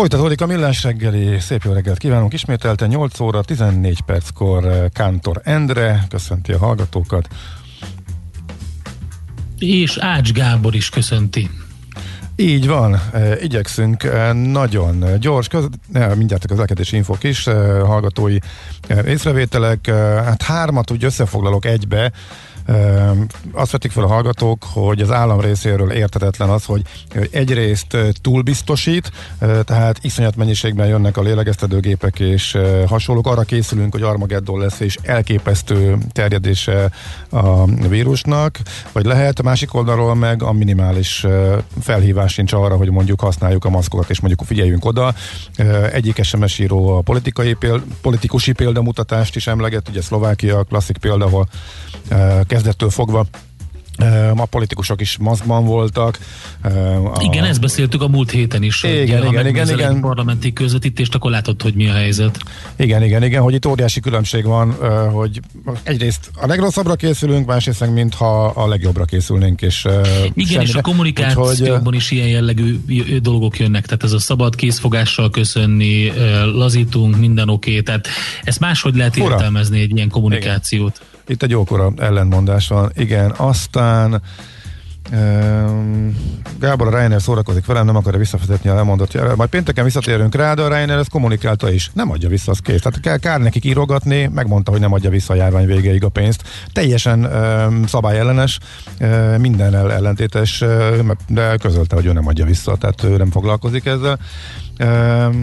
Folytatódik a millás reggeli, szép jó reggelt kívánunk ismételte, 8 óra 14 perckor eh, Kántor Endre köszönti a hallgatókat. És Ács Gábor is köszönti. Így van, eh, igyekszünk eh, nagyon gyors, köz, ne, mindjárt a közlekedési infok is, hallgatói észrevételek, hát hármat úgy összefoglalok egybe, azt vetik fel a hallgatók, hogy az állam részéről értetetlen az, hogy egyrészt túlbiztosít, tehát iszonyat mennyiségben jönnek a lélegeztetőgépek és hasonlók. Arra készülünk, hogy Armageddon lesz és elképesztő terjedése a vírusnak, vagy lehet a másik oldalról meg a minimális felhívás sincs arra, hogy mondjuk használjuk a maszkokat és mondjuk figyeljünk oda. Egyik SMS író a politikai péld, politikusi példamutatást is emleget, ugye Szlovákia klasszik példa, ahol kezdettől fogva Ma politikusok is maszkban voltak. A... Igen, ezt beszéltük a múlt héten is. Igen, igen, igen, igen. parlamenti közvetítést, akkor látod, hogy mi a helyzet. Igen, igen, igen, hogy itt óriási különbség van, hogy egyrészt a legrosszabbra készülünk, másrészt meg mintha a legjobbra készülnénk. És, igen, semmire. és a kommunikációban hogy, is ilyen jellegű dolgok jönnek, tehát ez a szabad készfogással köszönni, lazítunk, minden oké, okay, tehát ezt máshogy lehet Fura. értelmezni egy ilyen kommunikációt. Igen. Itt egy jókora ellentmondás van. Igen, aztán Um, Gábor a Reiner szórakozik velem, nem akarja visszafizetni a lemondott jelent. Majd pénteken visszatérünk rá, de a Reiner ezt kommunikálta is. Nem adja vissza, az kész. Tehát kell kár nekik írogatni, megmondta, hogy nem adja vissza a járvány végéig a pénzt. Teljesen um, szabályellenes, uh, minden ellentétes, uh, de közölte, hogy ő nem adja vissza, tehát ő nem foglalkozik ezzel.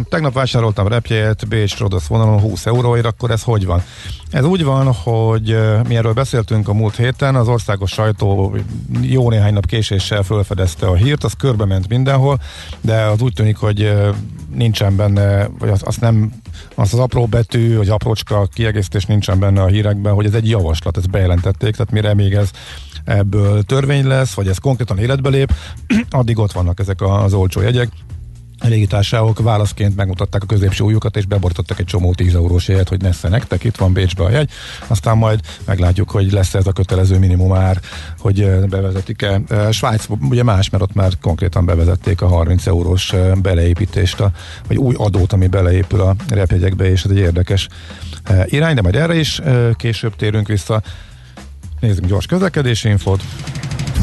Tegnap vásároltam repjét Bécs Rodosz vonalon 20 euróért, akkor ez hogy van? Ez úgy van, hogy mi erről beszéltünk a múlt héten, az országos sajtó jó néhány nap késéssel felfedezte a hírt, az körbe ment mindenhol, de az úgy tűnik, hogy nincsen benne, vagy az, az nem, az az apró betű, vagy aprócska kiegészítés nincsen benne a hírekben, hogy ez egy javaslat, ezt bejelentették, tehát mire még ez ebből törvény lesz, vagy ez konkrétan életbe lép, addig ott vannak ezek az olcsó jegyek, légitársaságok válaszként megmutatták a középső ujjukat, és beborítottak egy csomó 10 eurós jegyet, hogy nesze nektek, itt van Bécsbe a jegy, aztán majd meglátjuk, hogy lesz ez a kötelező minimum ár, hogy bevezetik-e. Svájc ugye más, mert ott már konkrétan bevezették a 30 eurós beleépítést, a, vagy új adót, ami beleépül a repjegyekbe, és ez egy érdekes irány, de majd erre is később térünk vissza. Nézzük gyors közlekedési infót.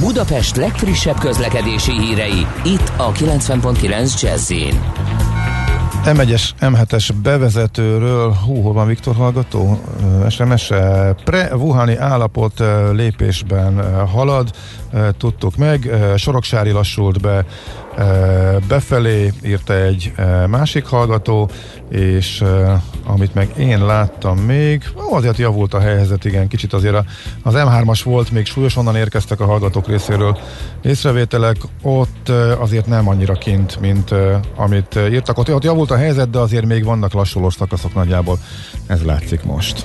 Budapest legfrissebb közlekedési hírei, itt a 90.9 jazz M1-es, M7-es bevezetőről, hú, hol van Viktor hallgató? SMS-e pre-Wuhani állapot lépésben halad, tudtuk meg, Soroksári lassult be befelé, írta egy másik hallgató, és amit meg én láttam még, azért javult a helyzet, igen, kicsit azért az M3-as volt, még súlyos, onnan érkeztek a hallgatók részéről észrevételek, ott azért nem annyira kint, mint amit írtak. Ott, ott javult a helyzet, de azért még vannak lassulós szakaszok nagyjából, ez látszik most.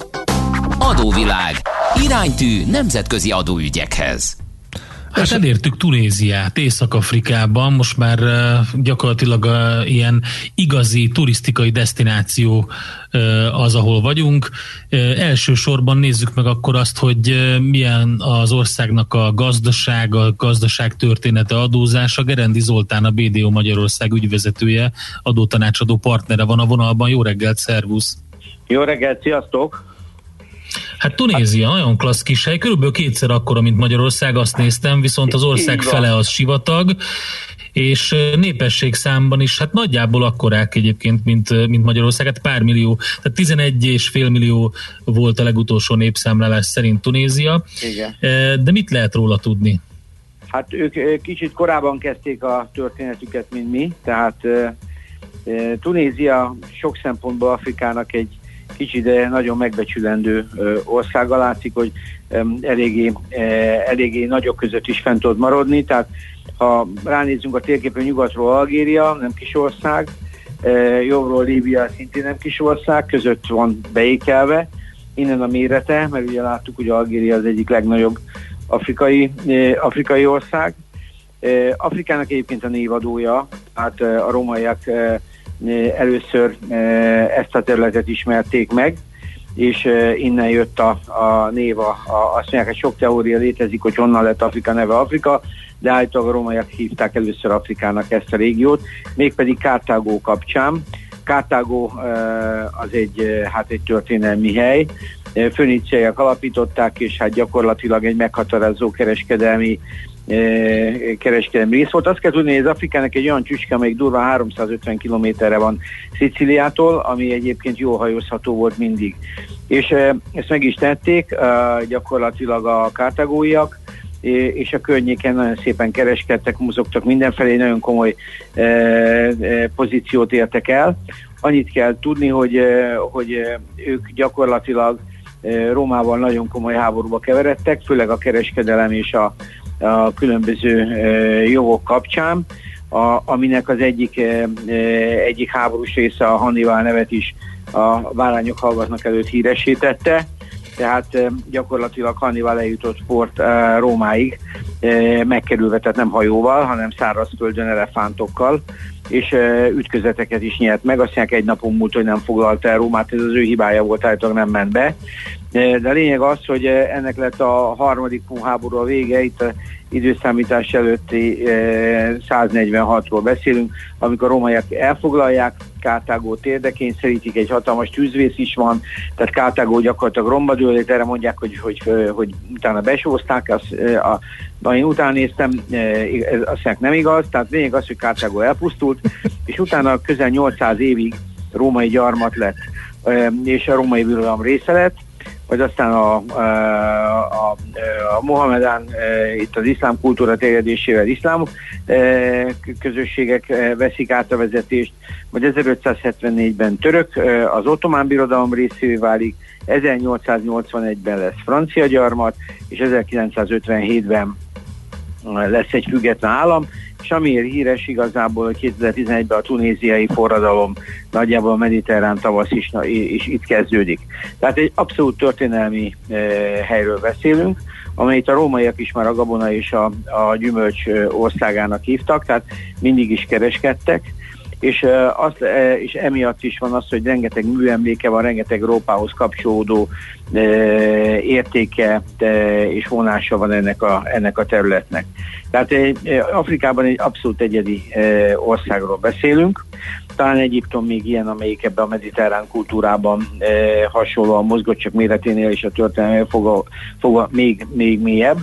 Adóvilág. Iránytű nemzetközi adóügyekhez. Hát elértük Tunéziát, Észak-Afrikában, most már gyakorlatilag ilyen igazi turisztikai destináció az, ahol vagyunk. Elsősorban nézzük meg akkor azt, hogy milyen az országnak a gazdaság, a gazdaság története, adózása. Gerendi Zoltán, a BDO Magyarország ügyvezetője, adótanácsadó partnere van a vonalban. Jó reggelt, szervusz! Jó reggelt, sziasztok! Hát Tunézia hát, nagyon klassz kis hely, körülbelül kétszer akkora, mint Magyarország, azt néztem, viszont az ország fele az sivatag, és népesség számban is hát nagyjából akkorák egyébként, mint, mint Magyarország, hát pár millió, tehát 11 és fél millió volt a legutolsó népszámlálás szerint Tunézia. Igen. De mit lehet róla tudni? Hát ők kicsit korábban kezdték a történetüket, mint mi, tehát Tunézia sok szempontból Afrikának egy kicsit de nagyon megbecsülendő országa látszik, hogy eléggé, eléggé nagyok között is fent tud maradni, tehát ha ránézzünk a térképen nyugatról Algéria, nem kis ország, jobbról Líbia szintén nem kis ország, között van beékelve, innen a mérete, mert ugye láttuk, hogy Algéria az egyik legnagyobb afrikai, afrikai ország. Afrikának egyébként a névadója, hát a romaiak először ezt a területet ismerték meg, és innen jött a, a név, a, a, azt mondják, hogy sok teória létezik, hogy honnan lett Afrika neve Afrika, de állítólag a romaiak hívták először Afrikának ezt a régiót, mégpedig Kártágó kapcsán. Kártágó az egy, hát egy történelmi hely, föníciaiak alapították, és hát gyakorlatilag egy meghatározó kereskedelmi kereskedelmi rész volt. Azt kell tudni, hogy az Afrikának egy olyan csücske, amelyik durva 350 kilométerre van Sziciliától, ami egyébként jó hajózható volt mindig. És ezt meg is tették gyakorlatilag a kártagóiak, és a környéken nagyon szépen kereskedtek, mozogtak mindenfelé, nagyon komoly pozíciót értek el. Annyit kell tudni, hogy, hogy ők gyakorlatilag Rómával nagyon komoly háborúba keveredtek, főleg a kereskedelem és a, a különböző jogok kapcsán, a, aminek az egyik, egyik háborús része a Hannibal nevet is a Bárányok hallgatnak előtt híresítette, tehát gyakorlatilag Hannibal eljutott port Rómáig, megkerülve, tehát nem hajóval, hanem szárazföldön elefántokkal, és ütközeteket is nyert meg. Azt egy napon múlt, hogy nem foglalta el Rómát, ez az ő hibája volt, állítólag nem ment be. De a lényeg az, hogy ennek lett a harmadik háború a vége, itt a időszámítás előtti 146-ról beszélünk, amikor a romaiak elfoglalják, Kártágó térdekényszerítik, egy hatalmas tűzvész is van, tehát Kártágó gyakorlatilag romba dőlét, erre mondják, hogy, hogy, hogy utána besózták, azt, a, a, én utána néztem, ez azt nem igaz, tehát lényeg az, hogy Kártágó elpusztult, és utána közel 800 évig római gyarmat lett, és a római birodalom része lett, vagy aztán a, a, a, a Mohamedán e, itt az iszlám kultúra terjedésével iszlám e, közösségek e, veszik át a vezetést, vagy 1574-ben török az ottomán birodalom részévé válik, 1881-ben lesz francia gyarmat, és 1957-ben lesz egy független állam, és amiért híres igazából, hogy 2011-ben a tunéziai forradalom nagyjából a mediterrán tavasz is, is itt kezdődik. Tehát egy abszolút történelmi e, helyről beszélünk, amelyet a rómaiak is már a gabona és a, a gyümölcs országának hívtak, tehát mindig is kereskedtek, és, az, és emiatt is van az, hogy rengeteg műemléke van, rengeteg Rópához kapcsolódó értéke és vonása van ennek a, ennek a területnek. Tehát Afrikában egy abszolút egyedi országról beszélünk, talán Egyiptom még ilyen, amelyik ebben a mediterrán kultúrában hasonlóan mozgott, csak méreténél és a történelménél foga, foga még, még mélyebb.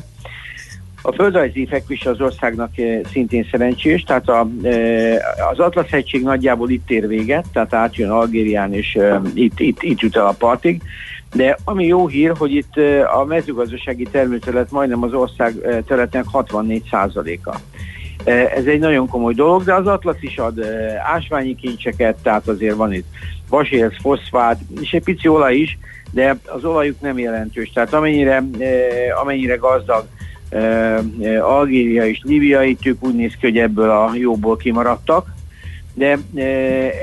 A földrajzi fekvés az országnak eh, szintén szerencsés, tehát a, eh, az Atlasz hegység nagyjából itt ér véget, tehát átjön Algérián, és eh, itt, itt, itt jut el a partig. De ami jó hír, hogy itt a mezőgazdasági termőterület majdnem az ország területnek 64%-a. Ez egy nagyon komoly dolog, de az Atlasz is ad ásványi kincseket, tehát azért van itt vasérc, foszfát, és egy pici olaj is, de az olajuk nem jelentős. Tehát amennyire, amennyire gazdag Algéria és Líbia, itt ők úgy néz ki, hogy ebből a jóból kimaradtak, de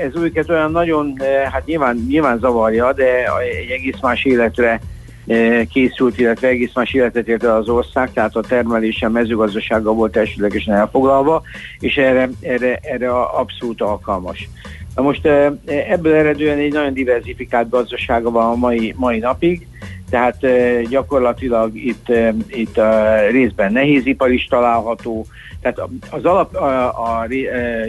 ez őket olyan nagyon, hát nyilván, nyilván zavarja, de egy egész más életre készült, illetve egész más életet el az ország, tehát a termelésen mezőgazdasága volt elsődlegesen elfoglalva, és erre, erre, erre abszolút alkalmas. Na most ebből eredően egy nagyon diversifikált gazdasága van a mai, mai napig, tehát gyakorlatilag itt, itt részben nehézipar is található, tehát az alap, a, a, a,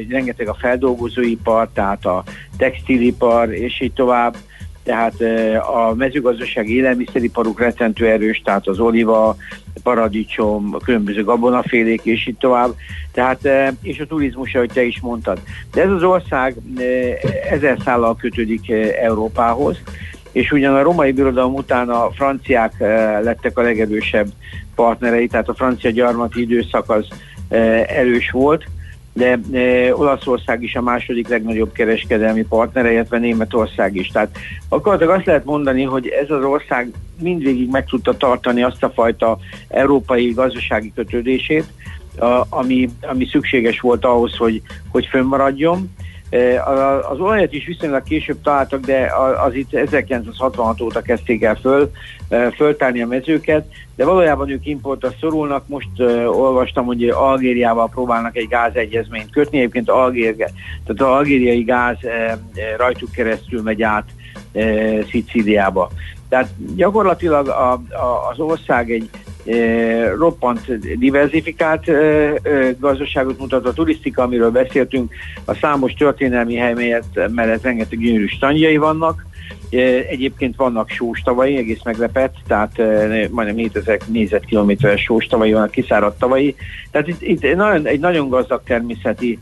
rengeteg a feldolgozóipar, tehát a textilipar, és így tovább, tehát a mezőgazdasági élelmiszeriparuk rettentő erős, tehát az oliva, paradicsom, a különböző gabonafélék és így tovább, tehát, és a turizmus, ahogy te is mondtad. De ez az ország ezer szállal kötődik Európához, és ugyan a romai birodalom után a franciák lettek a legerősebb partnerei, tehát a francia gyarmati időszak az erős volt, de e, Olaszország is a második legnagyobb kereskedelmi partnere, illetve Németország is. Tehát akkor azt lehet mondani, hogy ez az ország mindvégig meg tudta tartani azt a fajta európai gazdasági kötődését, ami, ami szükséges volt ahhoz, hogy, hogy fönnmaradjon. Az olajat is viszonylag később találtak, de az itt 1966 óta kezdték el föl, föltárni a mezőket, de valójában ők importra szorulnak. Most olvastam, hogy Algériával próbálnak egy gázegyezményt kötni, egyébként Algér, tehát az algériai gáz rajtuk keresztül megy át Szicíliába. Tehát gyakorlatilag a, a, az ország egy roppant diversifikált gazdaságot mutat. A turisztika, amiről beszéltünk, a számos történelmi hely mellett, mellett rengeteg gyönyörű standjai vannak. Egyébként vannak sóstavai, egész meglepett, tehát majdnem 7000 négyzetkilométeres sóstavai vannak, kiszáradt tavai. Tehát itt, itt nagyon, egy nagyon gazdag természeti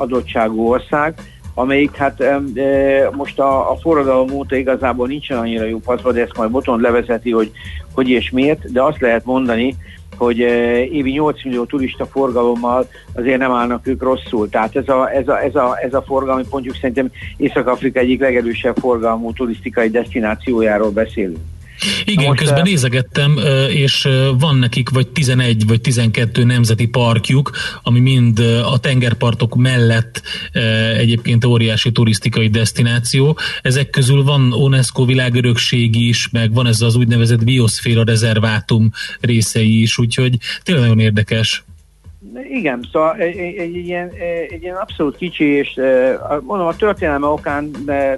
adottságú ország, amelyik hát most a, a forradalom óta igazából nincsen annyira jó paszba, de ezt majd Boton levezeti, hogy hogy és miért, de azt lehet mondani, hogy e, évi 8 millió turista forgalommal azért nem állnak ők rosszul. Tehát ez a, ez a, ez a, ez a forgalmi pontjuk szerintem Észak-Afrika egyik legerősebb forgalmú turisztikai destinációjáról beszélünk. Igen, most közben nézegettem, és van nekik vagy 11 vagy 12 nemzeti parkjuk, ami mind a tengerpartok mellett egyébként óriási turisztikai destináció. Ezek közül van UNESCO világörökség is, meg van ez az úgynevezett bioszféra rezervátum részei is, úgyhogy tényleg nagyon érdekes. Igen, szóval egy, egy, ilyen, egy ilyen abszolút kicsi, és mondom, a történelme okán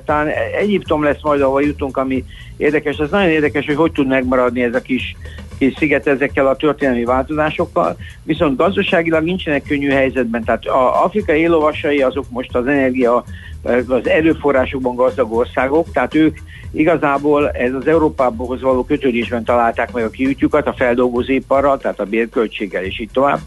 talán Egyiptom lesz majd, ahol jutunk, ami érdekes. Ez nagyon érdekes, hogy hogy tud megmaradni ez a kis, kis sziget ezekkel a történelmi változásokkal, viszont gazdaságilag nincsenek könnyű helyzetben. Tehát a afrikai élovasai azok most az energia, az erőforrásokban gazdag országok, tehát ők igazából ez az Európához való kötődésben találták meg a kiütjukat, a feldolgozóiparral, tehát a bérköltséggel és így tovább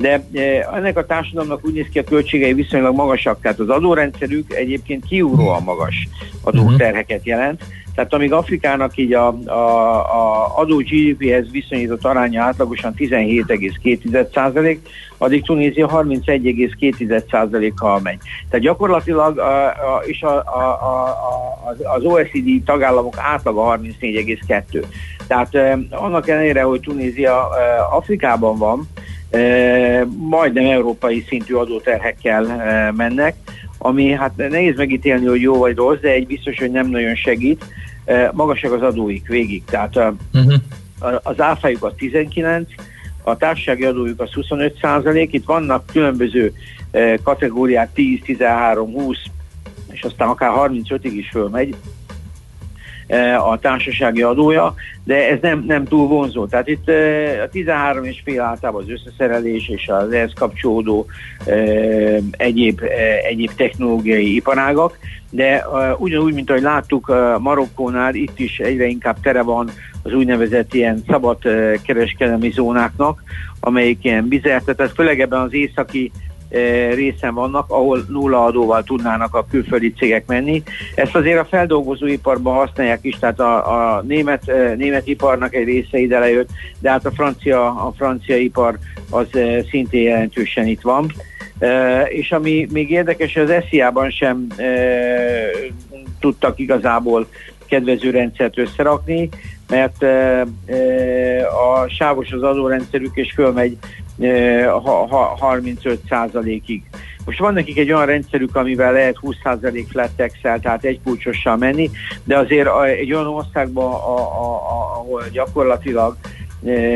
de e, ennek a társadalomnak úgy néz ki a költségei viszonylag magasak, tehát az adórendszerük egyébként kiugróan magas adóterheket jelent, tehát amíg Afrikának így a, a, a adó GDP-hez viszonyított aránya átlagosan 17,2% addig Tunézia 31,2 kal megy. Tehát gyakorlatilag a, a, és a, a, a, az OECD tagállamok átlaga 34,2. Tehát eh, annak ellenére, hogy Tunézia eh, Afrikában van, majdnem európai szintű adóterhekkel mennek, ami hát nehéz megítélni, hogy jó vagy rossz, de egy biztos, hogy nem nagyon segít. Magasak az adóik végig, tehát uh-huh. az áfájuk a 19, a társasági adójuk az 25 százalék, itt vannak különböző kategóriák 10, 13, 20, és aztán akár 35-ig is fölmegy, a társasági adója, de ez nem, nem túl vonzó. Tehát itt a 13 és fél általában az összeszerelés és az ehhez kapcsolódó egyéb, egyéb technológiai iparágak, de ugyanúgy, mint ahogy láttuk Marokkónál, itt is egyre inkább tere van az úgynevezett ilyen szabad kereskedelmi zónáknak, amelyik ilyen bizert, tehát főleg ebben az északi E, részen vannak, ahol nulla adóval tudnának a külföldi cégek menni. Ezt azért a feldolgozóiparban használják is, tehát a, a német, e, német iparnak egy része ide lejött, de hát a francia, a francia ipar az e, szintén jelentősen itt van. És ami még érdekes, az SZIA-ban sem tudtak igazából kedvező rendszert összerakni, mert a sávos az adórendszerük, és fölmegy 35%-ig. Most van nekik egy olyan rendszerük, amivel lehet 20% flat tax tehát egy kulcsossal menni, de azért egy olyan országban, ahol gyakorlatilag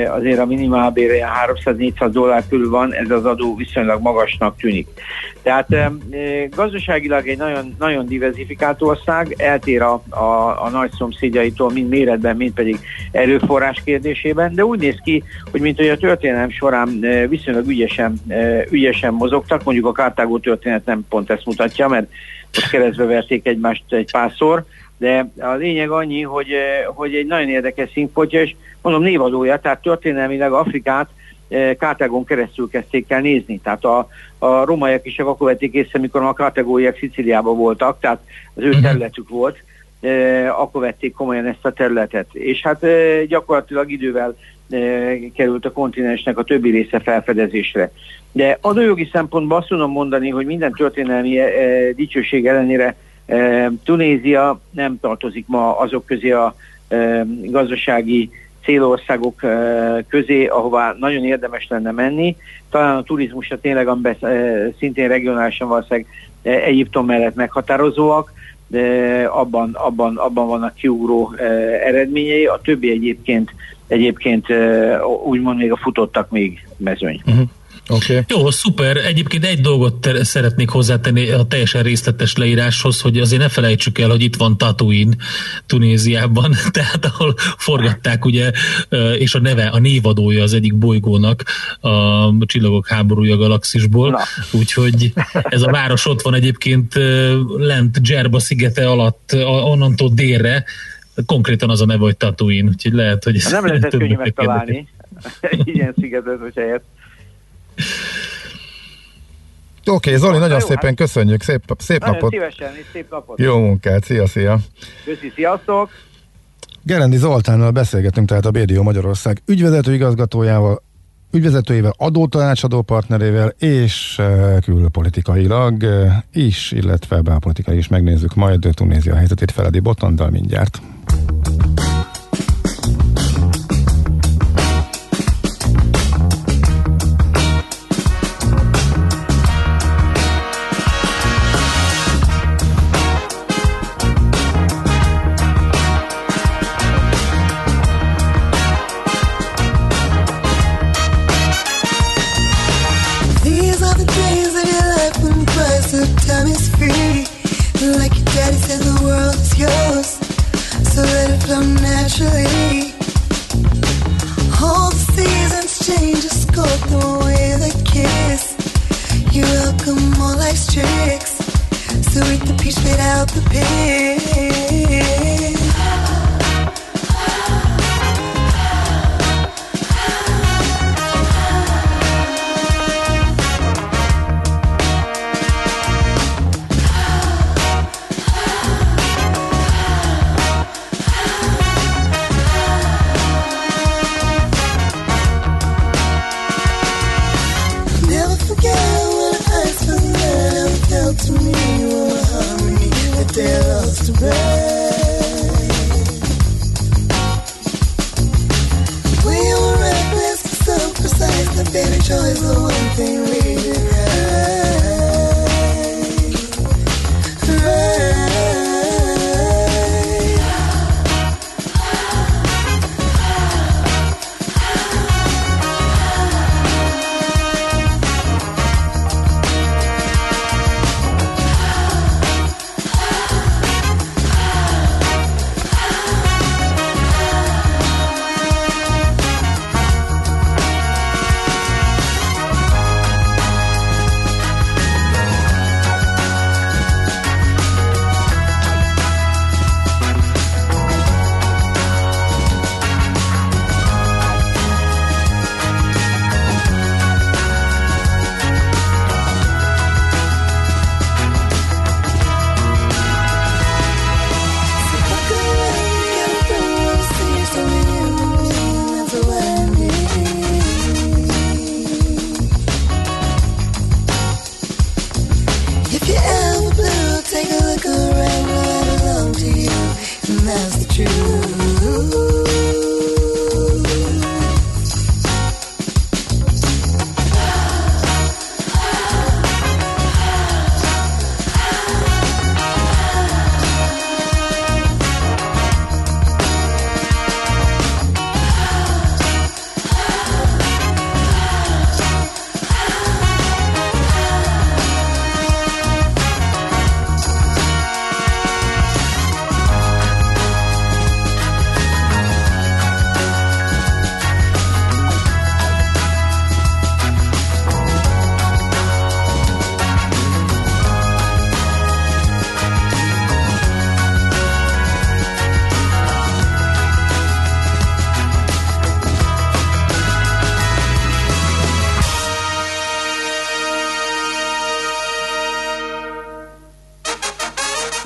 azért a minimálbére 300-400 dollár körül van, ez az adó viszonylag magasnak tűnik. Tehát gazdaságilag egy nagyon, nagyon diversifikált ország, eltér a, a, a nagy szomszédjaitól, mind méretben, mind pedig erőforrás kérdésében, de úgy néz ki, hogy mint hogy a történelem során viszonylag ügyesen, ügyesen mozogtak, mondjuk a Kártágó történet nem pont ezt mutatja, mert most keresztbe verték egymást egy párszor, De a lényeg annyi, hogy, hogy egy nagyon érdekes színfotja, és mondom névadója, tehát történelmileg Afrikát Kártágon keresztül kezdték el nézni. Tehát a, a romaiak is akkor vették észre, mikor a kártágóiak Sziciliában voltak, tehát az ő mhm. területük volt, akkor vették komolyan ezt a területet. És hát gyakorlatilag idővel került a kontinensnek a többi része felfedezésre. De adójogi szempontból azt tudom mondani, hogy minden történelmi dicsőség ellenére Tunézia nem tartozik ma azok közé a gazdasági célországok közé, ahová nagyon érdemes lenne menni. Talán a turizmusra tényleg, amiben szintén regionálisan valószínűleg Egyiptom mellett meghatározóak, de abban, abban, abban vannak kiugró eredményei, a többi egyébként, egyébként úgymond még a futottak még mezőny. Uh-huh. Okay. Jó, szuper. Egyébként egy dolgot te- szeretnék hozzátenni a teljesen részletes leíráshoz, hogy azért ne felejtsük el, hogy itt van Tatooine Tunéziában, tehát ahol forgatták ugye, és a neve, a névadója az egyik bolygónak a Csillagok háborúja galaxisból, Na. úgyhogy ez a város ott van egyébként lent Jerba szigete alatt, onnantól délre, konkrétan az a neve, hogy Tatooine, úgyhogy lehet, hogy ez Nem lehet könnyű megtalálni ilyen szigetet, hogyha ért. Oké, okay, Zoli, nagyon jó, szépen hát... köszönjük, szép, szép nagyon napot. szívesen, és szép napot. Jó munkát, szia, szia. Köszi, sziasztok. Gerendi Zoltánnal beszélgetünk tehát a BDO Magyarország ügyvezető igazgatójával, ügyvezetőjével, adótanácsadó partnerével és uh, külpolitikailag uh, is, illetve belpolitikai is megnézzük majd Tunézia helyzetét Feledi Botondal mindjárt. Tricks, so eat the peach, spit the pit.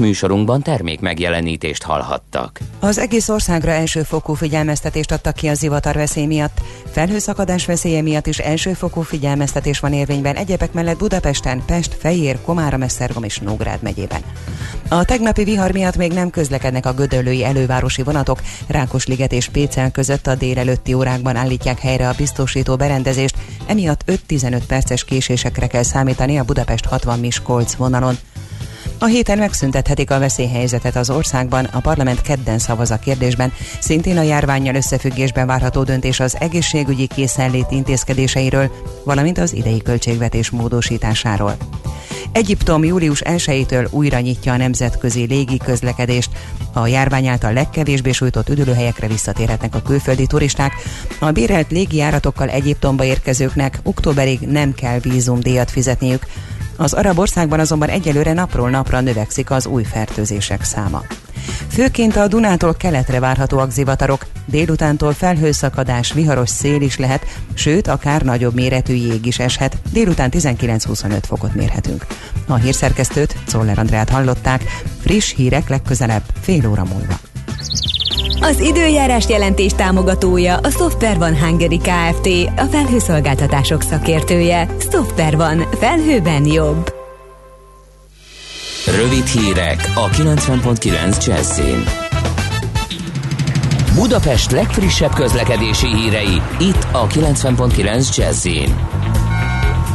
Műsorunkban termék megjelenítést hallhattak. Az egész országra elsőfokú figyelmeztetést adtak ki a zivatar veszély miatt. Felhőszakadás veszélye miatt is elsőfokú figyelmeztetés van érvényben egyebek mellett Budapesten, Pest, Fejér, Komárom, Esztergom és Nógrád megyében. A tegnapi vihar miatt még nem közlekednek a gödöllői elővárosi vonatok. Rákosliget és Pécel között a délelőtti órákban állítják helyre a biztosító berendezést, emiatt 5-15 perces késésekre kell számítani a Budapest 60 Miskolc vonalon. A héten megszüntethetik a veszélyhelyzetet az országban, a parlament kedden szavaz a kérdésben, szintén a járványjal összefüggésben várható döntés az egészségügyi készenlét intézkedéseiről, valamint az idei költségvetés módosításáról. Egyiptom július 1-től újra nyitja a nemzetközi légi közlekedést. A járvány által legkevésbé sújtott üdülőhelyekre visszatérhetnek a külföldi turisták. A bérelt légijáratokkal Egyiptomba érkezőknek októberig nem kell vízumdíjat fizetniük. Az arab országban azonban egyelőre napról napra növekszik az új fertőzések száma. Főként a Dunától keletre várhatóak zivatarok, délutántól felhőszakadás, viharos szél is lehet, sőt, akár nagyobb méretű jég is eshet. Délután 19-25 fokot mérhetünk. A hírszerkesztőt, Czoller Andrát hallották, friss hírek legközelebb fél óra múlva. Az időjárás jelentés támogatója a Software van Hungary Kft. A felhőszolgáltatások szakértője. Software van. Felhőben jobb. Rövid hírek a 90.9 Jazzin. Budapest legfrissebb közlekedési hírei itt a 90.9 Jazzin.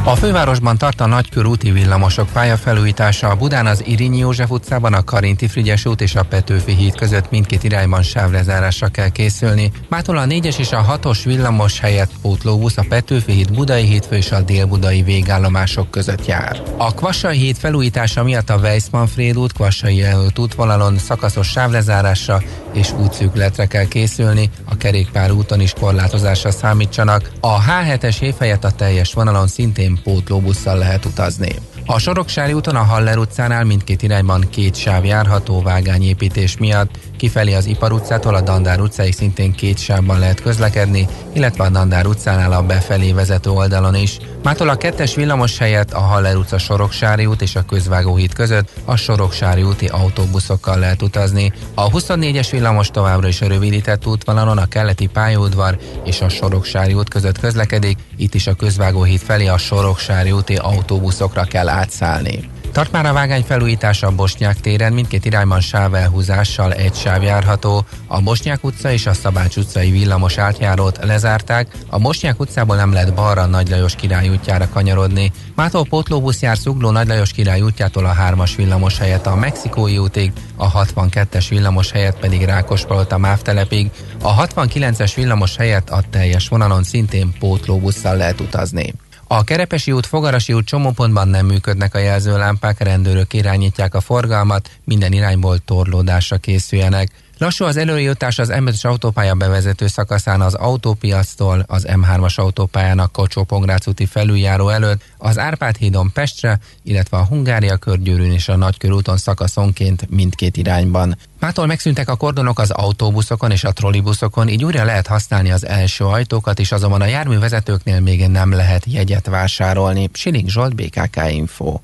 A fővárosban tart a nagykör úti villamosok pályafelújítása a Budán az Irinyi József utcában, a Karinti Frigyes út és a Petőfi híd között mindkét irányban sávlezárásra kell készülni. Mától a 4-es és a 6-os villamos helyett pótlóbusz a Petőfi híd, Budai hídfő és a Dél-Budai végállomások között jár. A Kvassai híd felújítása miatt a Weissmanfréd út, Kvassai előtt útvonalon szakaszos sávlezárásra és útszűkületre kell készülni, a kerékpár úton is korlátozásra számítsanak. A H7-es év helyett a teljes vonalon szintén pótlóbusszal lehet utazni. A Soroksári úton a Haller utcánál mindkét irányban két sáv járható vágányépítés miatt, kifelé az Ipar utcától a Dandár utcáig szintén két sávban lehet közlekedni, illetve a Dandár utcánál a befelé vezető oldalon is. Mától a kettes villamos helyett a Haller utca Soroksári út és a Közvágóhíd között a Soroksári úti autóbuszokkal lehet utazni. A 24-es villamos továbbra is a rövidített útvonalon a keleti pályaudvar és a Soroksári út között közlekedik, itt is a Közvágóhíd felé a Soroksári úti autóbuszokra kell átszállni. Tart már a vágány felújítása a Bosnyák téren, mindkét irányban sávelhúzással egy sáv járható. A Bosnyák utca és a Szabács utcai villamos átjárót lezárták, a Bosnyák utcából nem lehet balra Nagy Lajos király útjára kanyarodni. Mától pótlóbusz jár Szugló Nagy Lajos király útjától a 3-as villamos helyett a Mexikói útig, a 62-es villamos helyett pedig Rákospalota MÁV telepig, a 69-es villamos helyett a teljes vonalon szintén pótlóbusszal lehet utazni. A Kerepesi út, Fogarasi út csomópontban nem működnek a jelzőlámpák, rendőrök irányítják a forgalmat, minden irányból torlódásra készüljenek. Lassú az előjutás az m autópálya bevezető szakaszán az autópiactól, az M3-as autópályának kocsó úti felüljáró előtt, az Árpád hídon Pestre, illetve a Hungária körgyűrűn és a Nagykörúton szakaszonként mindkét irányban. Mától megszűntek a kordonok az autóbuszokon és a trollibuszokon, így újra lehet használni az első ajtókat is, azonban a járművezetőknél még nem lehet jegyet vásárolni. Siling Zsolt, BKK Info.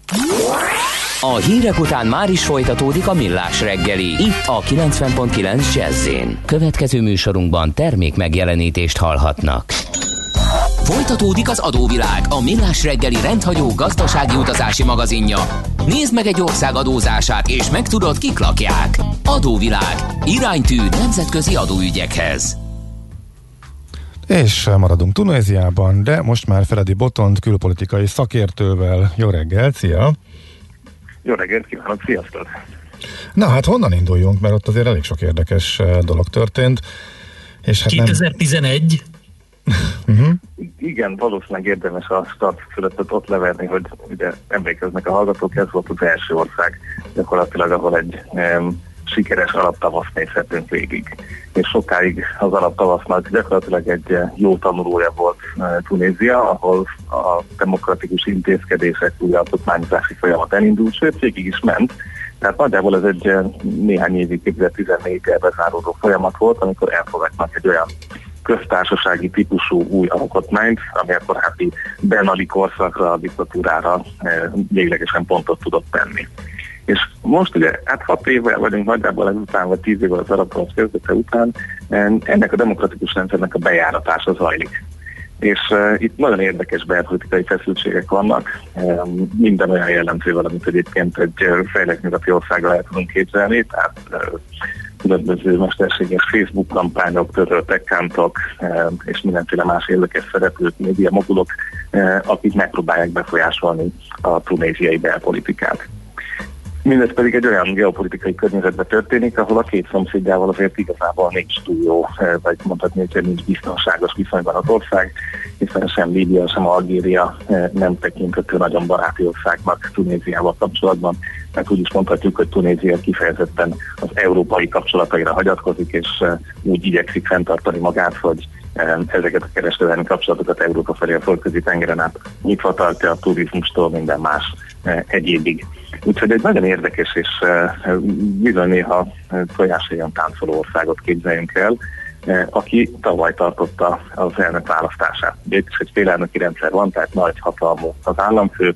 A hírek után már is folytatódik a millás reggeli. Itt a 90.9 jazz Következő műsorunkban termék megjelenítést hallhatnak. Folytatódik az adóvilág, a millás reggeli rendhagyó gazdasági utazási magazinja. Nézd meg egy ország adózását, és megtudod, kik lakják. Adóvilág. Iránytű nemzetközi adóügyekhez. És maradunk Tunéziában, de most már Feledi Botond külpolitikai szakértővel. Jó reggel, szia! Jó reggelt kívánok, sziasztok! Na hát honnan induljunk, mert ott azért elég sok érdekes eh, dolog történt. És hát 2011? Nem... uh-huh. Igen, valószínűleg érdemes a start fölött ott leverni, hogy ugye emlékeznek a hallgatók, ez volt az első ország gyakorlatilag, ahol egy um, sikeres alaptavaszt nézhetünk végig. És sokáig az alaptavasznak gyakorlatilag egy eh, jó tanulója volt eh, Tunézia, ahol a demokratikus intézkedések, új alkotmányozási folyamat elindult, sőt végig is ment. Tehát nagyjából ez egy eh, néhány évig, 2014-ben bezáródó folyamat volt, amikor elfogadnak egy olyan köztársasági típusú új alkotmányt, ami a korábbi Benali korszakra, a diktatúrára véglegesen pontot tudott tenni És most ugye, hát hat évvel vagyunk nagyjából ezután, vagy tíz évvel az arab kezdete után, ennek a demokratikus rendszernek a bejáratása zajlik és uh, itt nagyon érdekes belpolitikai feszültségek vannak, um, minden olyan jellemzővel, amit egyébként egy uh, fejlett nyugati országra el tudunk képzelni, tehát uh, különböző mesterséges Facebook kampányok, törölt accountok uh, és mindenféle más érdekes szereplők, média mogulok, uh, akik megpróbálják befolyásolni a tunéziai belpolitikát. Mindez pedig egy olyan geopolitikai környezetben történik, ahol a két szomszédjával azért igazából nincs túl jó, eh, vagy mondhatni, hogy nincs biztonságos viszonyban az ország, hiszen sem Líbia, sem Algéria eh, nem tekinthető nagyon baráti országnak Tunéziával kapcsolatban, mert úgy is mondhatjuk, hogy Tunézia kifejezetten az európai kapcsolataira hagyatkozik, és eh, úgy igyekszik fenntartani magát, hogy ezeket a kereskedelmi kapcsolatokat Európa felé a földközi tengeren át nyitva tartja a turizmustól minden más egyébig. Úgyhogy egy nagyon érdekes és bizony néha olyan táncoló országot képzeljünk el, aki tavaly tartotta az elnök választását. Itt is egy félelnöki rendszer van, tehát nagy hatalmú az államfő,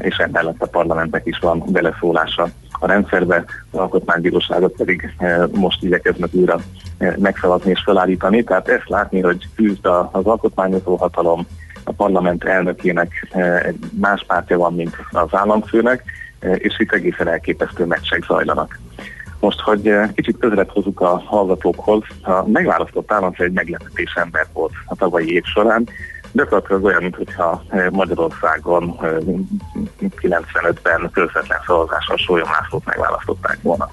és emellett a parlamentnek is van beleszólása a rendszerbe, az alkotmánybíróságot pedig most igyekeznek újra megszavazni és felállítani. Tehát ezt látni, hogy küzd az alkotmányozó hatalom, a parlament elnökének más pártja van, mint az államfőnek, és itt egészen elképesztő meccsek zajlanak. Most, hogy kicsit közelebb hozzuk a hallgatókhoz, a megválasztott államfő egy meglepetés ember volt a tavalyi év során, gyakorlatilag olyan, mintha Magyarországon 95-ben közvetlen szavazással Sólyom Lászlót megválasztották volna.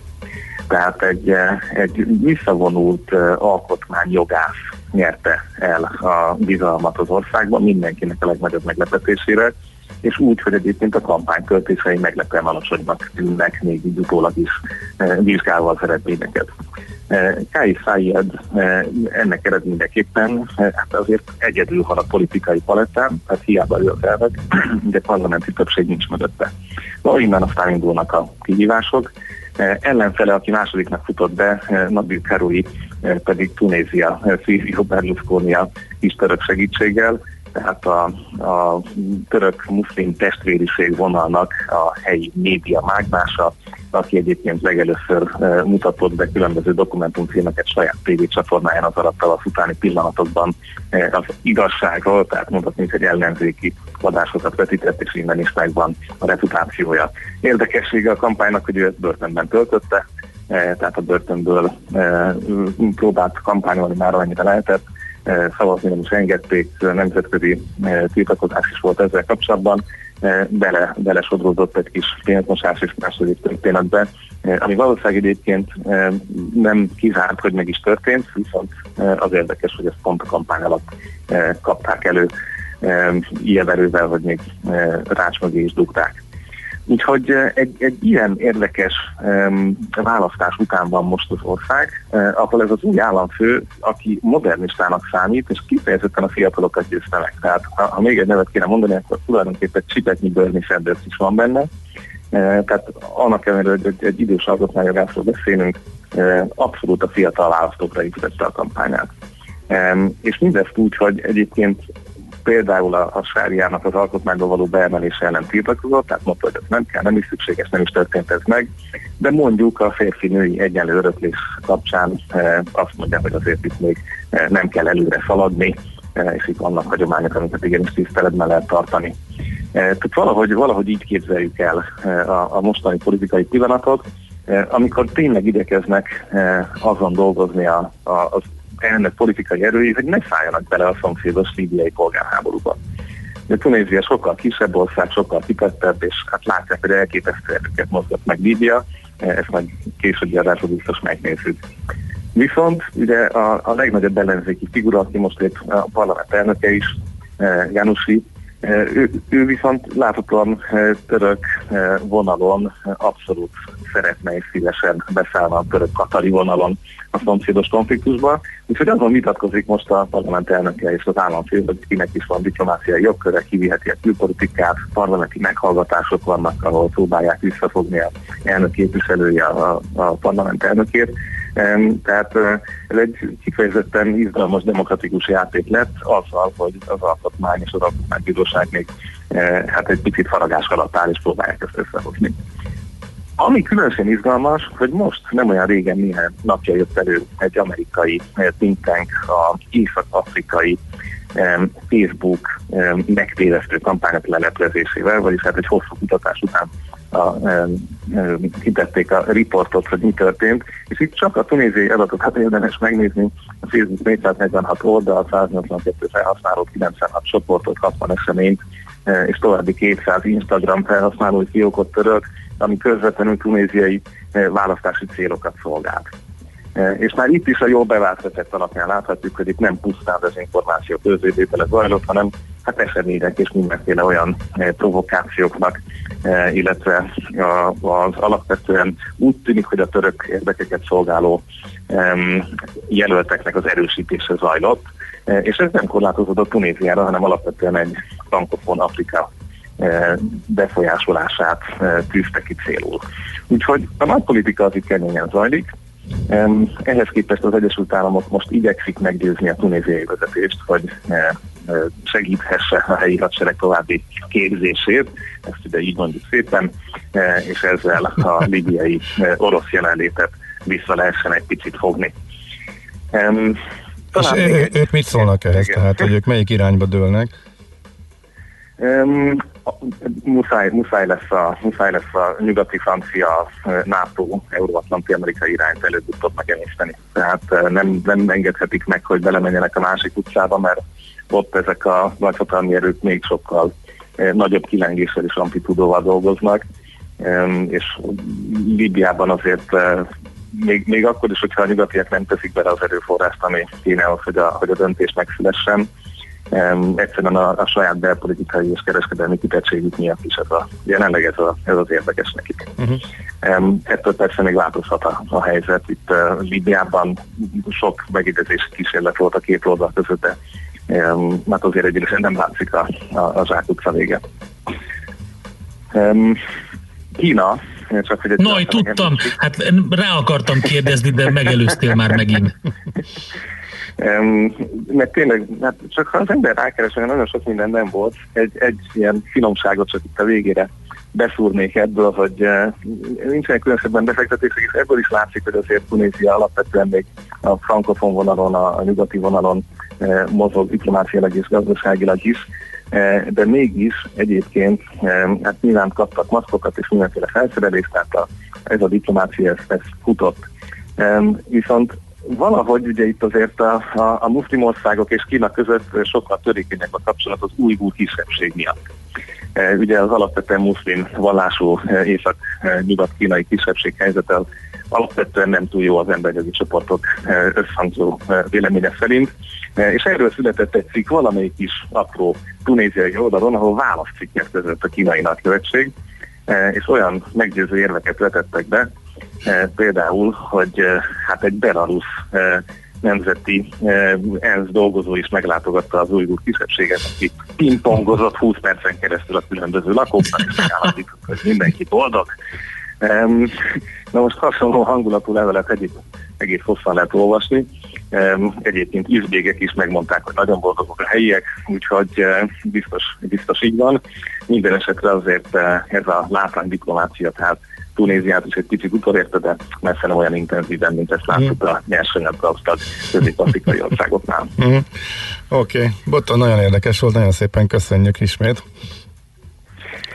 Tehát egy, egy visszavonult alkotmányjogász nyerte el a bizalmat az országban, mindenkinek a legnagyobb meglepetésére, és úgy, hogy egyébként a kampány költései meglepően alacsonynak tűnnek, még így utólag is e, vizsgálva az eredményeket. E, Kai Sayed e, ennek eredményeképpen hát azért egyedül van a politikai palettán, tehát hiába ő az elvek, de parlamenti többség nincs mögötte. Na, innen aztán indulnak a kihívások. Ellenfele, aki másodiknak futott be, Nabil Karoui pedig Tunézia, Silvio Berlusconi a kis török segítséggel, tehát a, a török muszlim testvériség vonalnak a helyi média mágnása, aki egyébként legelőször e, mutatott be különböző dokumentumfilmeket saját tévécsatornáján az alatt a utáni pillanatokban e, az igazságról, tehát mondhatni, hogy ellenzéki adásokat vetített, és innen is megvan a reputációja. Érdekessége a kampánynak, hogy ő ezt börtönben töltötte, e, tehát a börtönből próbált kampányolni már amennyire lehetett, Eh, szavazni nem is engedték, nemzetközi eh, tiltakozás is volt ezzel kapcsolatban, eh, bele, belesodródott egy kis pénzmosás és második történetbe, ami valószínűleg egyébként nem kizárt, hogy meg is történt, viszont az érdekes, hogy ezt pont a kampány alatt kapták elő ilyen erővel, hogy még rács mögé is dugták. Úgyhogy egy, egy ilyen érdekes um, választás után van most az ország, uh, ahol ez az új államfő, aki modernistának számít, és kifejezetten a fiatalokat győzte meg. Tehát ha, ha még egy nevet kéne mondani, akkor tulajdonképpen csipetnyi Bernie Sanders is van benne. Uh, tehát annak ellenére, hogy egy, egy idős alkotmányjogászról beszélünk, uh, abszolút a fiatal választókra építette a kampányát. Um, és mindezt úgy, hogy egyébként például a, a sáriának az alkotmányba való beemelése ellen tiltakozott, tehát mondta, hogy ez nem kell, nem is szükséges, nem is történt ez meg, de mondjuk a férfi-női egyenlő öröklés kapcsán e, azt mondja, hogy azért itt még e, nem kell előre szaladni, e, és itt vannak hagyományok, amiket igenis tiszteletben lehet tartani. Tehát valahogy, valahogy így képzeljük el a, a mostani politikai pillanatot, amikor tényleg igyekeznek azon dolgozni a, a, az elnök politikai erői, hogy ne szálljanak bele a szomszédos líbiai polgárháborúba. De Tunézia sokkal kisebb ország, sokkal kitettebb, és hát látják, hogy elképesztő erőket mozgat meg Líbia, ezt majd későbbi adásról biztos megnézzük. Viszont ugye a, a legnagyobb ellenzéki figura, aki most épp a parlament elnöke is, eh, Janusi, ő, ő viszont láthatóan török vonalon abszolút szeretne és szívesen beszállna a török katari vonalon a szomszédos konfliktusba. Úgyhogy azon vitatkozik most a parlament elnöke és az államfő, hogy kinek is van diplomáciai jogköre, kiviheti a külpolitikát, parlamenti meghallgatások vannak, ahol próbálják visszafogni a elnök képviselője a, a parlament elnökét. Tehát ez egy kifejezetten izgalmas demokratikus játék lett azzal, hogy az alkotmány és az alkotmánybíróság még hát egy picit faragás alatt áll és próbálják ezt összehozni. Ami különösen izgalmas, hogy most nem olyan régen néhány napja jött elő egy amerikai think tank a észak-afrikai Facebook megtévesztő kampányok leleplezésével, vagyis hát egy hosszú kutatás után a, kitették a riportot, hogy mi történt, és itt csak a tunéziai adatot hát érdemes megnézni, a Facebook 446 oldal, 182 felhasználó, 96 csoportot, 60 eseményt, és további 200 Instagram felhasználói fiókot törölt, ami közvetlenül tunéziai választási célokat szolgált. És már itt is a jól bevált recept alapján láthatjuk, hogy itt nem pusztán információ közvététele zajlott, hanem hát események és mindenféle olyan e, provokációknak, e, illetve az alapvetően úgy tűnik, hogy a török érdekeket szolgáló jelölteknek az erősítése zajlott, és ez nem korlátozódott Tunéziára, hanem alapvetően egy frankofon Afrika befolyásolását tűzte ki célul. Úgyhogy a nagy politika az itt keményen zajlik, ehhez képest az Egyesült Államok most igyekszik meggyőzni a tunéziai vezetést, hogy eh, eh, segíthesse a helyi hadsereg további képzését, ezt ugye így mondjuk szépen, és ezzel a libiai orosz jelenlétet vissza lehessen egy picit fogni. Talán és ő, ők mit szólnak ehhez? Igen. Tehát, hogy ők melyik irányba dőlnek? Um, muszáj, muszáj, lesz a, muszáj lesz a nyugati francia NATO euróatlanti amerikai irányt előbb-utóbb megemészteni. Tehát nem, nem engedhetik meg, hogy belemenjenek a másik utcába, mert ott ezek a nagyhatalmi erők még sokkal nagyobb kilengéssel és amplitúdóval dolgoznak, és Líbiában azért még, még akkor is, hogyha a nyugatiak nem teszik bele az erőforrást, ami kéne az, hogy a, hogy a döntés megszülessen, egyszerűen a, a saját belpolitikai és kereskedelmi kitettségük miatt is ez a, jelenleg ez, a, ez az érdekes nekik. Uh-huh. Ettől persze még változhat a, a helyzet. Itt uh, Libiában sok megidezés kísérlet volt a két oldal között, de um, hát azért egyébként nem látszik a, a, a zsákutca vége. Kína csak hogy egy Naj, tudtam, hát rá akartam kérdezni, de megelőztél már megint. Um, mert tényleg, hát csak ha az ember rákeres, nagyon sok minden nem volt, egy, egy ilyen finomságot csak itt a végére beszúrnék ebből, hogy uh, nincsenek különösebben befektetések, és ebből is látszik, hogy azért Tunézia alapvetően még a frankofon vonalon, a, a nyugati vonalon mozog diplomáciailag és gazdaságilag is, uh, de mégis egyébként uh, hát nyilván kaptak maszkokat és mindenféle felszerelést, tehát a, ez a diplomácia ez, ez futott. Viszont valahogy ugye itt azért a, a, a muszlim országok és Kína között sokkal törékenyek a kapcsolat az újgúr kisebbség miatt. E, ugye az alapvetően muszlim vallású e, észak-nyugat-kínai kisebbség helyzete az alapvetően nem túl jó az emberjogi csoportok e, összhangzó véleménye szerint, és erről született egy cikk valamelyik is apró tunéziai oldalon, ahol válaszcikkek között a kínai nagykövetség, és olyan meggyőző érveket vetettek be, Eh, például, hogy eh, hát egy belarusz eh, nemzeti ENSZ dolgozó is meglátogatta az újgur kisebbséget, aki pingpongozott 20 percen keresztül a különböző lakóknak, és megállapított, hogy mindenki boldog. Na most hasonló hangulatú levelet egyik egész hosszan lehet olvasni. Egyébként izbégek is megmondták, hogy nagyon boldogok a helyiek, úgyhogy biztos, biztos így van. Minden esetre azért ez a látvány diplomácia, tehát Tunéziát is egy kicsit utolérte, de messze nem olyan intenzíven, mint ezt láttuk mm. a nyersanyag gazdag közép-afrikai országoknál. Mm. Oké, okay. Botta, nagyon érdekes volt, nagyon szépen köszönjük ismét.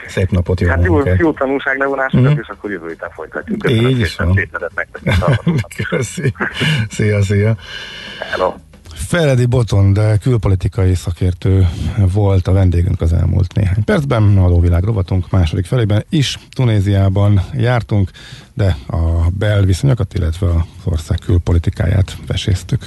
Szép napot, jó Hát jó, jó tanulságlevonásokat, mm. és akkor jövő héten folytatjuk. Köszönöm Így is van. Köszi. Szia, szia. Hello. Feledi Boton, de külpolitikai szakértő volt a vendégünk az elmúlt néhány percben. Adóvilág rovatunk második felében is Tunéziában jártunk, de a belviszonyokat, illetve az ország külpolitikáját veséztük.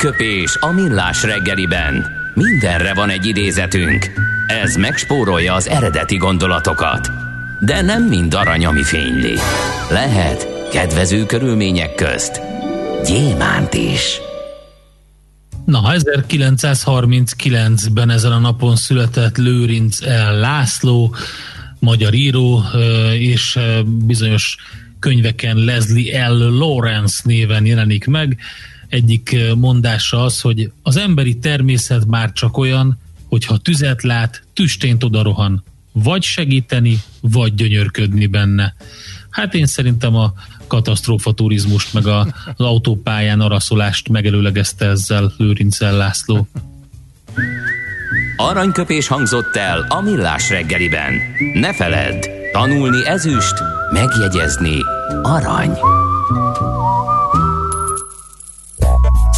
Aranyköpés a millás reggeliben. Mindenre van egy idézetünk. Ez megspórolja az eredeti gondolatokat. De nem mind arany, ami fényli. Lehet kedvező körülmények közt gyémánt is. Na, 1939-ben ezen a napon született Lőrinc L. László, magyar író, és bizonyos könyveken Leslie L. Lawrence néven jelenik meg. Egyik mondása az, hogy az emberi természet már csak olyan, hogyha tüzet lát, tüstént oda rohan. Vagy segíteni, vagy gyönyörködni benne. Hát én szerintem a katasztrófa turizmust, meg a, az autópályán araszolást megelőlegezte ezzel Lőrincel László. Aranyköpés hangzott el a millás reggeliben. Ne feledd, tanulni ezüst, megjegyezni arany.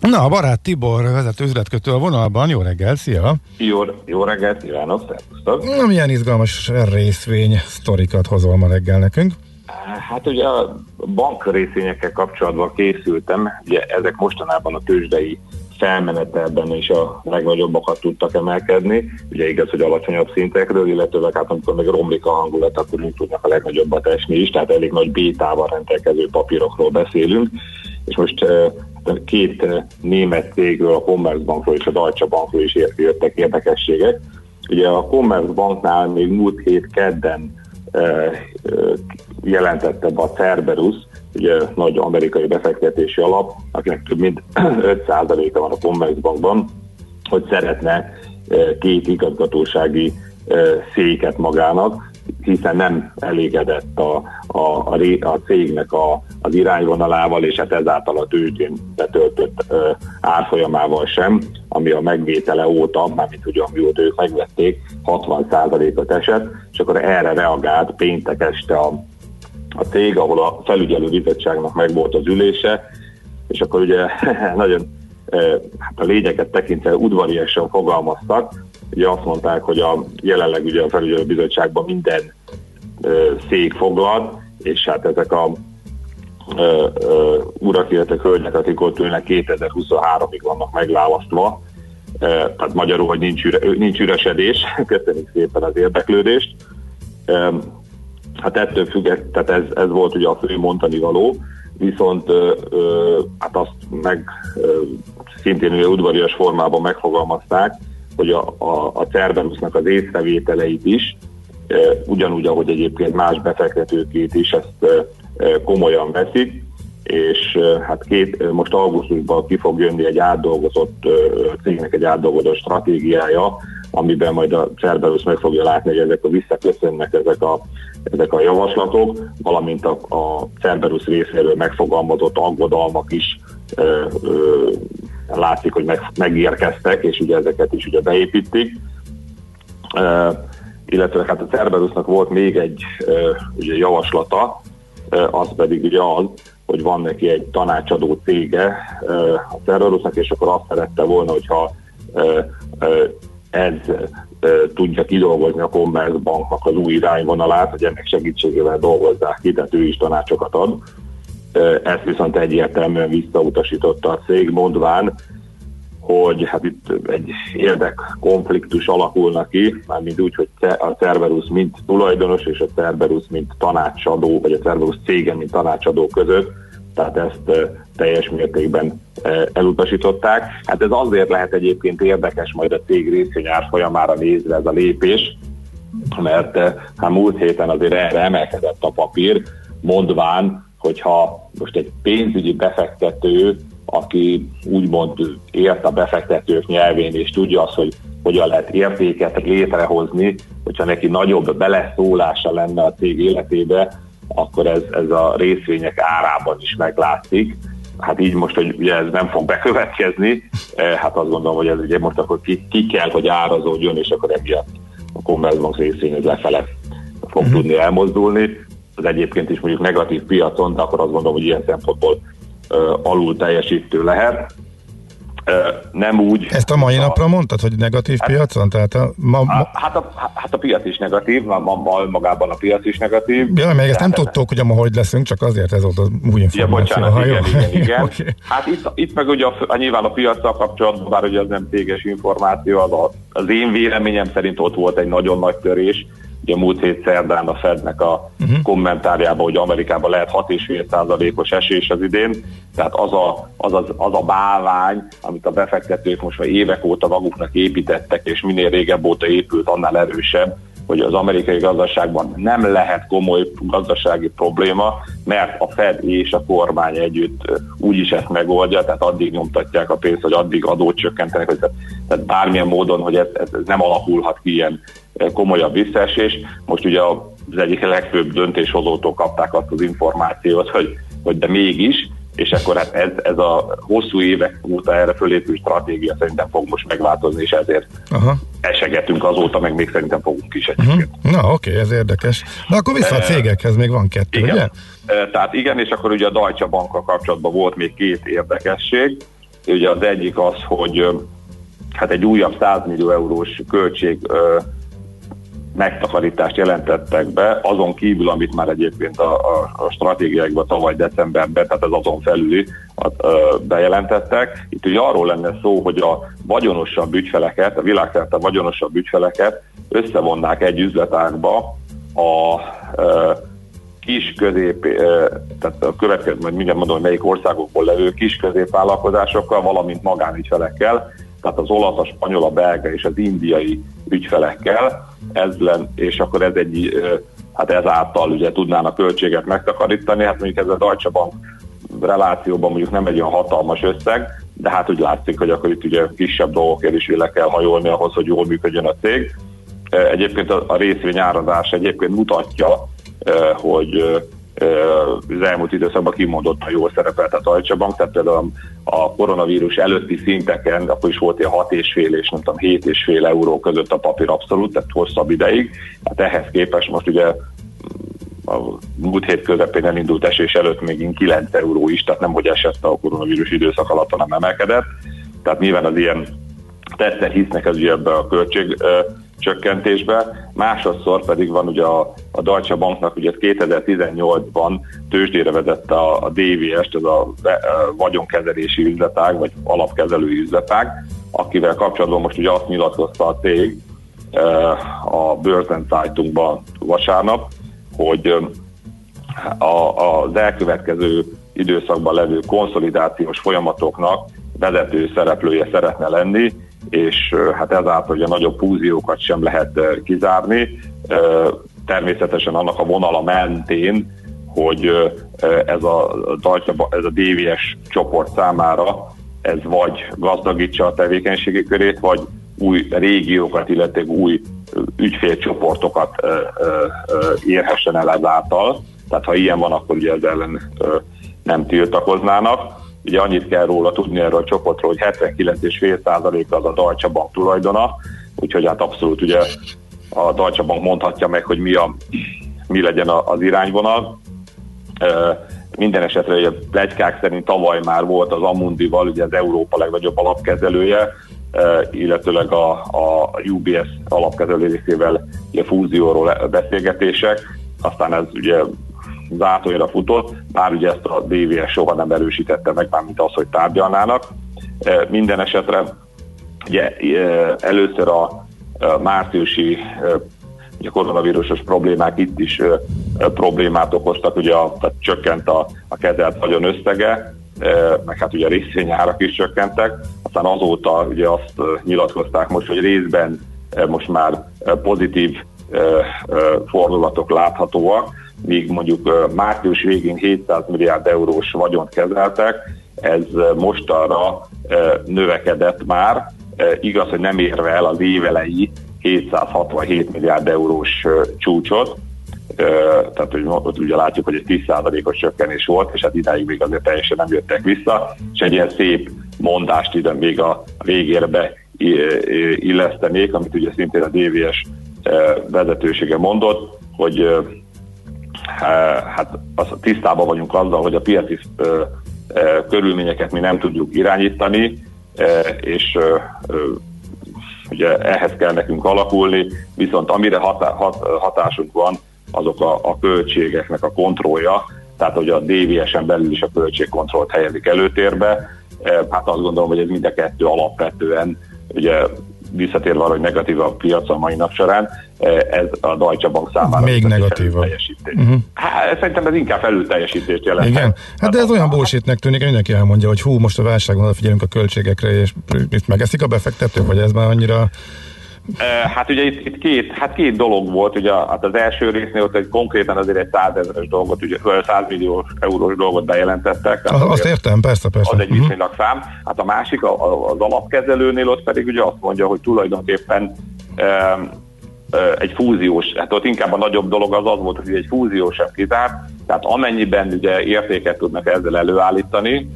Na, a barát Tibor vezető üzletkötő a vonalban. Jó reggel, szia! Jó, jó reggelt, kívánok, szervusztok! Na, milyen izgalmas részvény sztorikat hozol ma reggel nekünk? Hát ugye a bank részvényekkel kapcsolatban készültem, ugye ezek mostanában a tőzsdei felmenetelben is a legnagyobbakat tudtak emelkedni. Ugye igaz, hogy alacsonyabb szintekről, illetőleg hát amikor meg romlik a hangulat, akkor úgy tudnak a legnagyobbat esni is, tehát elég nagy bétával rendelkező papírokról beszélünk. És most két német cégről, a Commerzbankról és a Deutsche Bankról is jöttek érdekességek. Ugye a Commerzbanknál még múlt hét kedden jelentette be a Cerberus, ugye nagy amerikai befektetési alap, akinek több mint 5%-a van a Commerzbankban, hogy szeretne két igazgatósági széket magának, hiszen nem elégedett a, a, a, a cégnek a, az irányvonalával, és hát ezáltal a tőzsdén betöltött ö, árfolyamával sem, ami a megvétele óta, mármint ugye amióta ők megvették, 60%-ot esett, és akkor erre reagált péntek este a, a cég, ahol a felügyelő bizottságnak meg volt az ülése, és akkor ugye nagyon hát a lényeket tekintve udvariasan fogalmaztak, ugye azt mondták, hogy a, jelenleg ugye a felügyelő bizottságban minden ö, szék foglalt, és hát ezek a ö, ö, urak, illetve hölgyek, akik ott ülnek 2023-ig vannak megválasztva, ö, tehát magyarul, hogy nincs, üre, nincs üresedés, köszönjük szépen az érdeklődést. Ö, hát ettől függet, tehát ez, ez volt ugye a fő mondani való, viszont ö, ö, hát azt meg ö, szintén ugye udvarias formában megfogalmazták, hogy a, a, a Cerberusnak az észrevételeit is, e, ugyanúgy, ahogy egyébként más befektetőkét is ezt e, komolyan veszik, és hát két, most augusztusban ki fog jönni egy átdolgozott cégnek egy átdolgozott stratégiája, amiben majd a Cerberus meg fogja látni, hogy ezek a visszaköszönnek ezek a, ezek a javaslatok, valamint a, a Cerberus részéről megfogalmazott aggodalmak is ö, ö, látszik, hogy meg, megérkeztek, és ugye ezeket is ugye beépítik. Uh, illetve hát a Cerberusnak volt még egy uh, ugye javaslata, uh, az pedig ugye az, hogy van neki egy tanácsadó cége uh, a Cerberusnak, és akkor azt szerette volna, hogyha ez tudja kidolgozni a Commerzbanknak az új irányvonalát, hogy ennek segítségével dolgozzák ki, tehát ő is tanácsokat ad. Ezt viszont egyértelműen visszautasította a cég, mondván, hogy hát itt egy érdekkonfliktus alakulna ki, mármint úgy, hogy a Cerberus mint tulajdonos és a Cerberus mint tanácsadó, vagy a Cerberus cége mint tanácsadó között, tehát ezt teljes mértékben elutasították. Hát ez azért lehet egyébként érdekes majd a cég részvényár folyamára nézve ez a lépés, mert hát múlt héten azért erre emelkedett a papír, mondván, hogyha most egy pénzügyi befektető, aki úgymond ért a befektetők nyelvén, és tudja azt, hogy hogyan lehet értéket létrehozni, hogyha neki nagyobb beleszólása lenne a cég életébe, akkor ez, ez a részvények árában is meglátszik. Hát így most, hogy ugye ez nem fog bekövetkezni, hát azt gondolom, hogy ez ugye most akkor ki, ki kell, hogy árazódjon, és akkor emiatt a Commerzbank részén lefele fog uh-huh. tudni elmozdulni. Az egyébként is mondjuk negatív piacon, de akkor azt gondolom, hogy ilyen szempontból uh, alul teljesítő lehet nem úgy... Ezt a mai a, napra mondtad, hogy negatív hát, piacon? Tehát a, ma, ma... Hát, a, hát a piac is negatív, ma, ma, magában a piac is negatív. Ja, még ezt nem tudtuk, hogy ma hogy leszünk, csak azért ez volt az új információ. Ja, bocsánat, igen, igen, igen. okay. Hát itt, itt meg ugye a, a, nyilván a piacsal kapcsolatban, bár ugye az nem téges információ, az, a, az én véleményem szerint ott volt egy nagyon nagy törés, ugye múlt hét szerdán a Fednek a uh-huh. kommentárjában, hogy Amerikában lehet 6,5%-os esés az idén, tehát az a, az, az, az a bálvány, amit a befektetők most már évek óta maguknak építettek, és minél régebb óta épült, annál erősebb, hogy az amerikai gazdaságban nem lehet komoly gazdasági probléma, mert a Fed és a kormány együtt úgyis ezt megoldja, tehát addig nyomtatják a pénzt, hogy addig adót csökkentenek, hogy tehát bármilyen módon, hogy ez, ez nem alakulhat ki ilyen komolyabb visszaesés. Most ugye az egyik legfőbb döntéshozótól kapták azt az információt, hogy, hogy de mégis, és akkor hát ez, ez a hosszú évek óta erre fölépült stratégia szerintem fog most megváltozni, és ezért Aha. esegetünk azóta, meg még szerintem fogunk is. Uh-huh. Na oké, okay, ez érdekes. Na akkor vissza a cégekhez, még van kettő, igen. ugye? Tehát igen, és akkor ugye a Deutsche Bankkal kapcsolatban volt még két érdekesség. Ugye az egyik az, hogy hát egy újabb 100 millió eurós költség megtakarítást jelentettek be, azon kívül, amit már egyébként a, a, a stratégiákban tavaly decemberben, tehát az azon felüli a, a, bejelentettek. Itt ugye arról lenne szó, hogy a vagyonosabb ügyfeleket, a világszerte vagyonosabb ügyfeleket összevonnák egy üzletágba a, a kis közép, tehát a következő, majd mindjárt mondom, hogy melyik országokból levő kis középvállalkozásokkal, valamint magánügyfelekkel, tehát az olasz, a spanyol, a belga és az indiai ügyfelekkel, ez len, és akkor ez egy, hát ezáltal ugye tudnának költséget megtakarítani, hát mondjuk ez a Deutsche Bank relációban mondjuk nem egy olyan hatalmas összeg, de hát úgy látszik, hogy akkor itt ugye kisebb dolgokért is le kell hajolni ahhoz, hogy jól működjön a cég. Egyébként a részvény árazás egyébként mutatja, hogy az elmúlt időszakban kimondottan jól szerepelt a Deutsche Bank, tehát például a koronavírus előtti szinteken, akkor is volt ilyen 6,5 és nem tudom 7,5 euró között a papír abszolút, tehát hosszabb ideig. Hát ehhez képest most ugye a múlt hét közepén elindult esés előtt még 9 euró is, tehát nem hogy esett a koronavírus időszak alatt, hanem emelkedett. Tehát nyilván az ilyen tetten hisznek az ugye ebbe a költség csökkentésbe, másodszor pedig van ugye a, a Deutsche Banknak ugye 2018-ban tőzsdére vezette a, a DVS-t, ez a, a vagyonkezelési üzletág, vagy alapkezelői üzletág, akivel kapcsolatban most ugye azt nyilatkozta a cég a Börsen Zeitungban vasárnap, hogy a, az elkövetkező időszakban levő konszolidációs folyamatoknak vezető szereplője szeretne lenni, és hát ezáltal ugye nagyobb fúziókat sem lehet kizárni. Természetesen annak a vonala mentén, hogy ez a, ez a DVS csoport számára ez vagy gazdagítsa a tevékenységi körét, vagy új régiókat, illetve új ügyfélcsoportokat érhessen el ezáltal. Tehát ha ilyen van, akkor ugye ez ellen nem tiltakoznának. Ugye annyit kell róla tudni erről a csoportról, hogy 79,5% az a Deutsche Bank tulajdona, úgyhogy hát abszolút ugye a Deutsche Bank mondhatja meg, hogy mi, a, mi legyen az irányvonal. Minden esetre ugye plegykák szerint tavaly már volt az Amundival, ugye az Európa legnagyobb alapkezelője, illetőleg a, a UBS alapkezelő részével ugye fúzióról beszélgetések, aztán ez ugye zátójára futott, bár ugye ezt a DVS soha nem erősítette meg, mármint az, hogy tárgyalnának. E, minden esetre ugye e, először a márciusi e, ugye koronavírusos problémák itt is problémát okoztak, ugye a, tehát csökkent a, a kezelt vagyon összege, meg hát ugye a részvényárak is csökkentek, aztán azóta ugye azt nyilatkozták most, hogy részben most már pozitív fordulatok láthatóak, míg mondjuk március végén 700 milliárd eurós vagyont kezeltek, ez mostanra növekedett már, igaz, hogy nem érve el az évelei 767 milliárd eurós csúcsot, tehát hogy ott ugye látjuk, hogy egy 10%-os csökkenés volt, és hát idáig még azért teljesen nem jöttek vissza, és egy ilyen szép mondást ide még a végérbe illesztenék, amit ugye szintén a DVS vezetősége mondott, hogy hát az, tisztában vagyunk azzal, hogy a piaci körülményeket mi nem tudjuk irányítani, és ugye ehhez kell nekünk alakulni, viszont amire hatá, hat, hatásunk van, azok a, a költségeknek a kontrollja, tehát hogy a DVS-en belül is a költségkontrollt helyezik előtérbe. Hát azt gondolom, hogy ez mind a kettő alapvetően ugye visszatérve arra, hogy negatív a piac a mai nap során, ez a Deutsche Bank számára még negatívabb. Uh-huh. Hát, szerintem ez inkább felülteljesítést jelent. Igen, hát de ez olyan bullshitnek tűnik, mindenki elmondja, hogy hú, most a válságon figyelünk a költségekre, és mit megeszik a befektetők, vagy ez már annyira Hát ugye itt, itt két, hát két dolog volt, ugye hát az első résznél ott egy konkrétan azért egy százezeres dolgot, ugye 100 millió eurós dolgot bejelentettek. Tehát azt értem, persze, persze. Az egy mhm. viszonylag szám. Hát a másik, az alapkezelőnél ott pedig ugye azt mondja, hogy tulajdonképpen egy fúziós, hát ott inkább a nagyobb dolog az az volt, hogy egy fúziós sem kizárt, tehát amennyiben ugye értéket tudnak ezzel előállítani,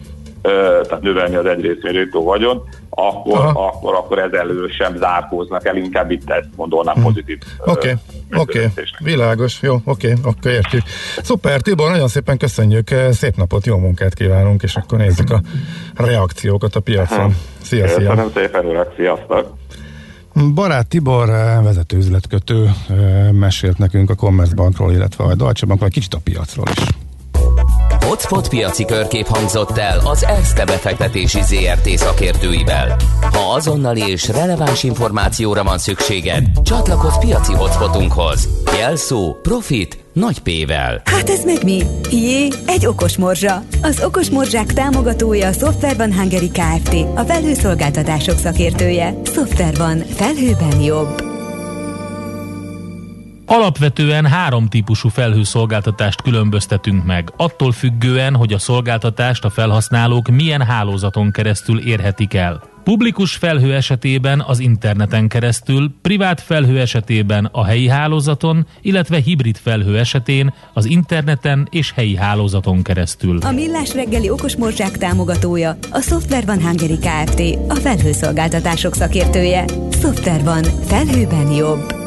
tehát növelni az egyrészt mérőtő vagyon, akkor, akkor, akkor ez elő sem zárkóznak el, inkább itt ezt gondolnám hmm. pozitív. Oké, okay. oké, okay. világos, jó, oké, okay. akkor értjük. Szuper, Tibor, nagyon szépen köszönjük, szép napot, jó munkát kívánunk, és akkor nézzük a reakciókat a piacon. Szia, szia! Köszönöm szépen, urak, sziasztok! Barát Tibor, vezető üzletkötő mesélt nekünk a Commerzbankról, illetve a Deutsche Bankról, kicsit a piacról is. Hotspot piaci körkép hangzott el az ESZTE befektetési ZRT szakértőivel. Ha azonnali és releváns információra van szükséged, csatlakozz piaci hotspotunkhoz. Jelszó Profit nagy P-vel. Hát ez meg mi? Jé, egy okos morzsa. Az okos morzsák támogatója a Software van Hungary Kft. A felhőszolgáltatások szakértője. Software van. Felhőben jobb. Alapvetően három típusú felhőszolgáltatást különböztetünk meg, attól függően, hogy a szolgáltatást a felhasználók milyen hálózaton keresztül érhetik el. Publikus felhő esetében az interneten keresztül, privát felhő esetében a helyi hálózaton, illetve hibrid felhő esetén az interneten és helyi hálózaton keresztül. A Millás reggeli okos morzsák támogatója a Software van Hungary Kft. A felhőszolgáltatások szakértője. Software van. Felhőben jobb.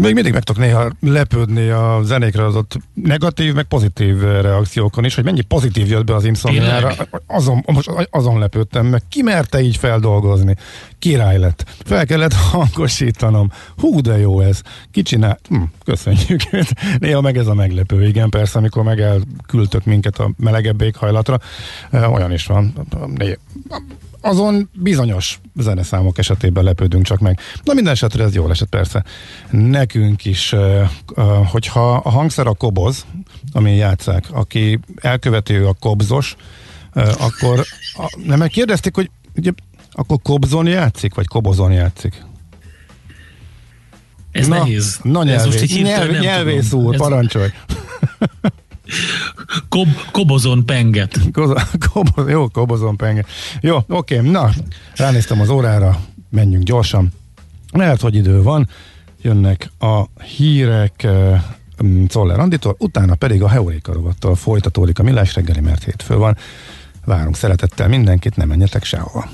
Még mindig meg tudok néha lepődni a zenékre adott negatív, meg pozitív reakciókon is, hogy mennyi pozitív jött be az Insomniára. Azon, most azon lepődtem meg. Ki merte így feldolgozni? Király lett. Fel kellett hangosítanom. Hú, de jó ez. Ki csinál? Hm, köszönjük. Néha meg ez a meglepő, igen, persze, amikor meg elküldtök minket a melegebb éghajlatra. Olyan is van azon bizonyos zeneszámok esetében lepődünk csak meg. Na minden esetre ez jól esett persze. Nekünk is, hogyha a hangszer a koboz, amin játszák, aki elkövető a kobzos, akkor nem kérdezték, hogy ugye, akkor kobzon játszik, vagy kobozon játszik? Ez na, nehéz. Na nyelvész, Ez most nyelv, nyelvész úr, Ez... parancsolj. Kob, kobozon penget. Kobo, jó, kobozon penget. Jó, oké, na, ránéztem az órára, menjünk gyorsan. Lehet, hogy idő van, jönnek a hírek uh, Czoller Anditól, utána pedig a Heuréka rovattal folytatódik a millás reggeli, mert hétfő van. Várunk szeretettel mindenkit, ne menjetek sehova.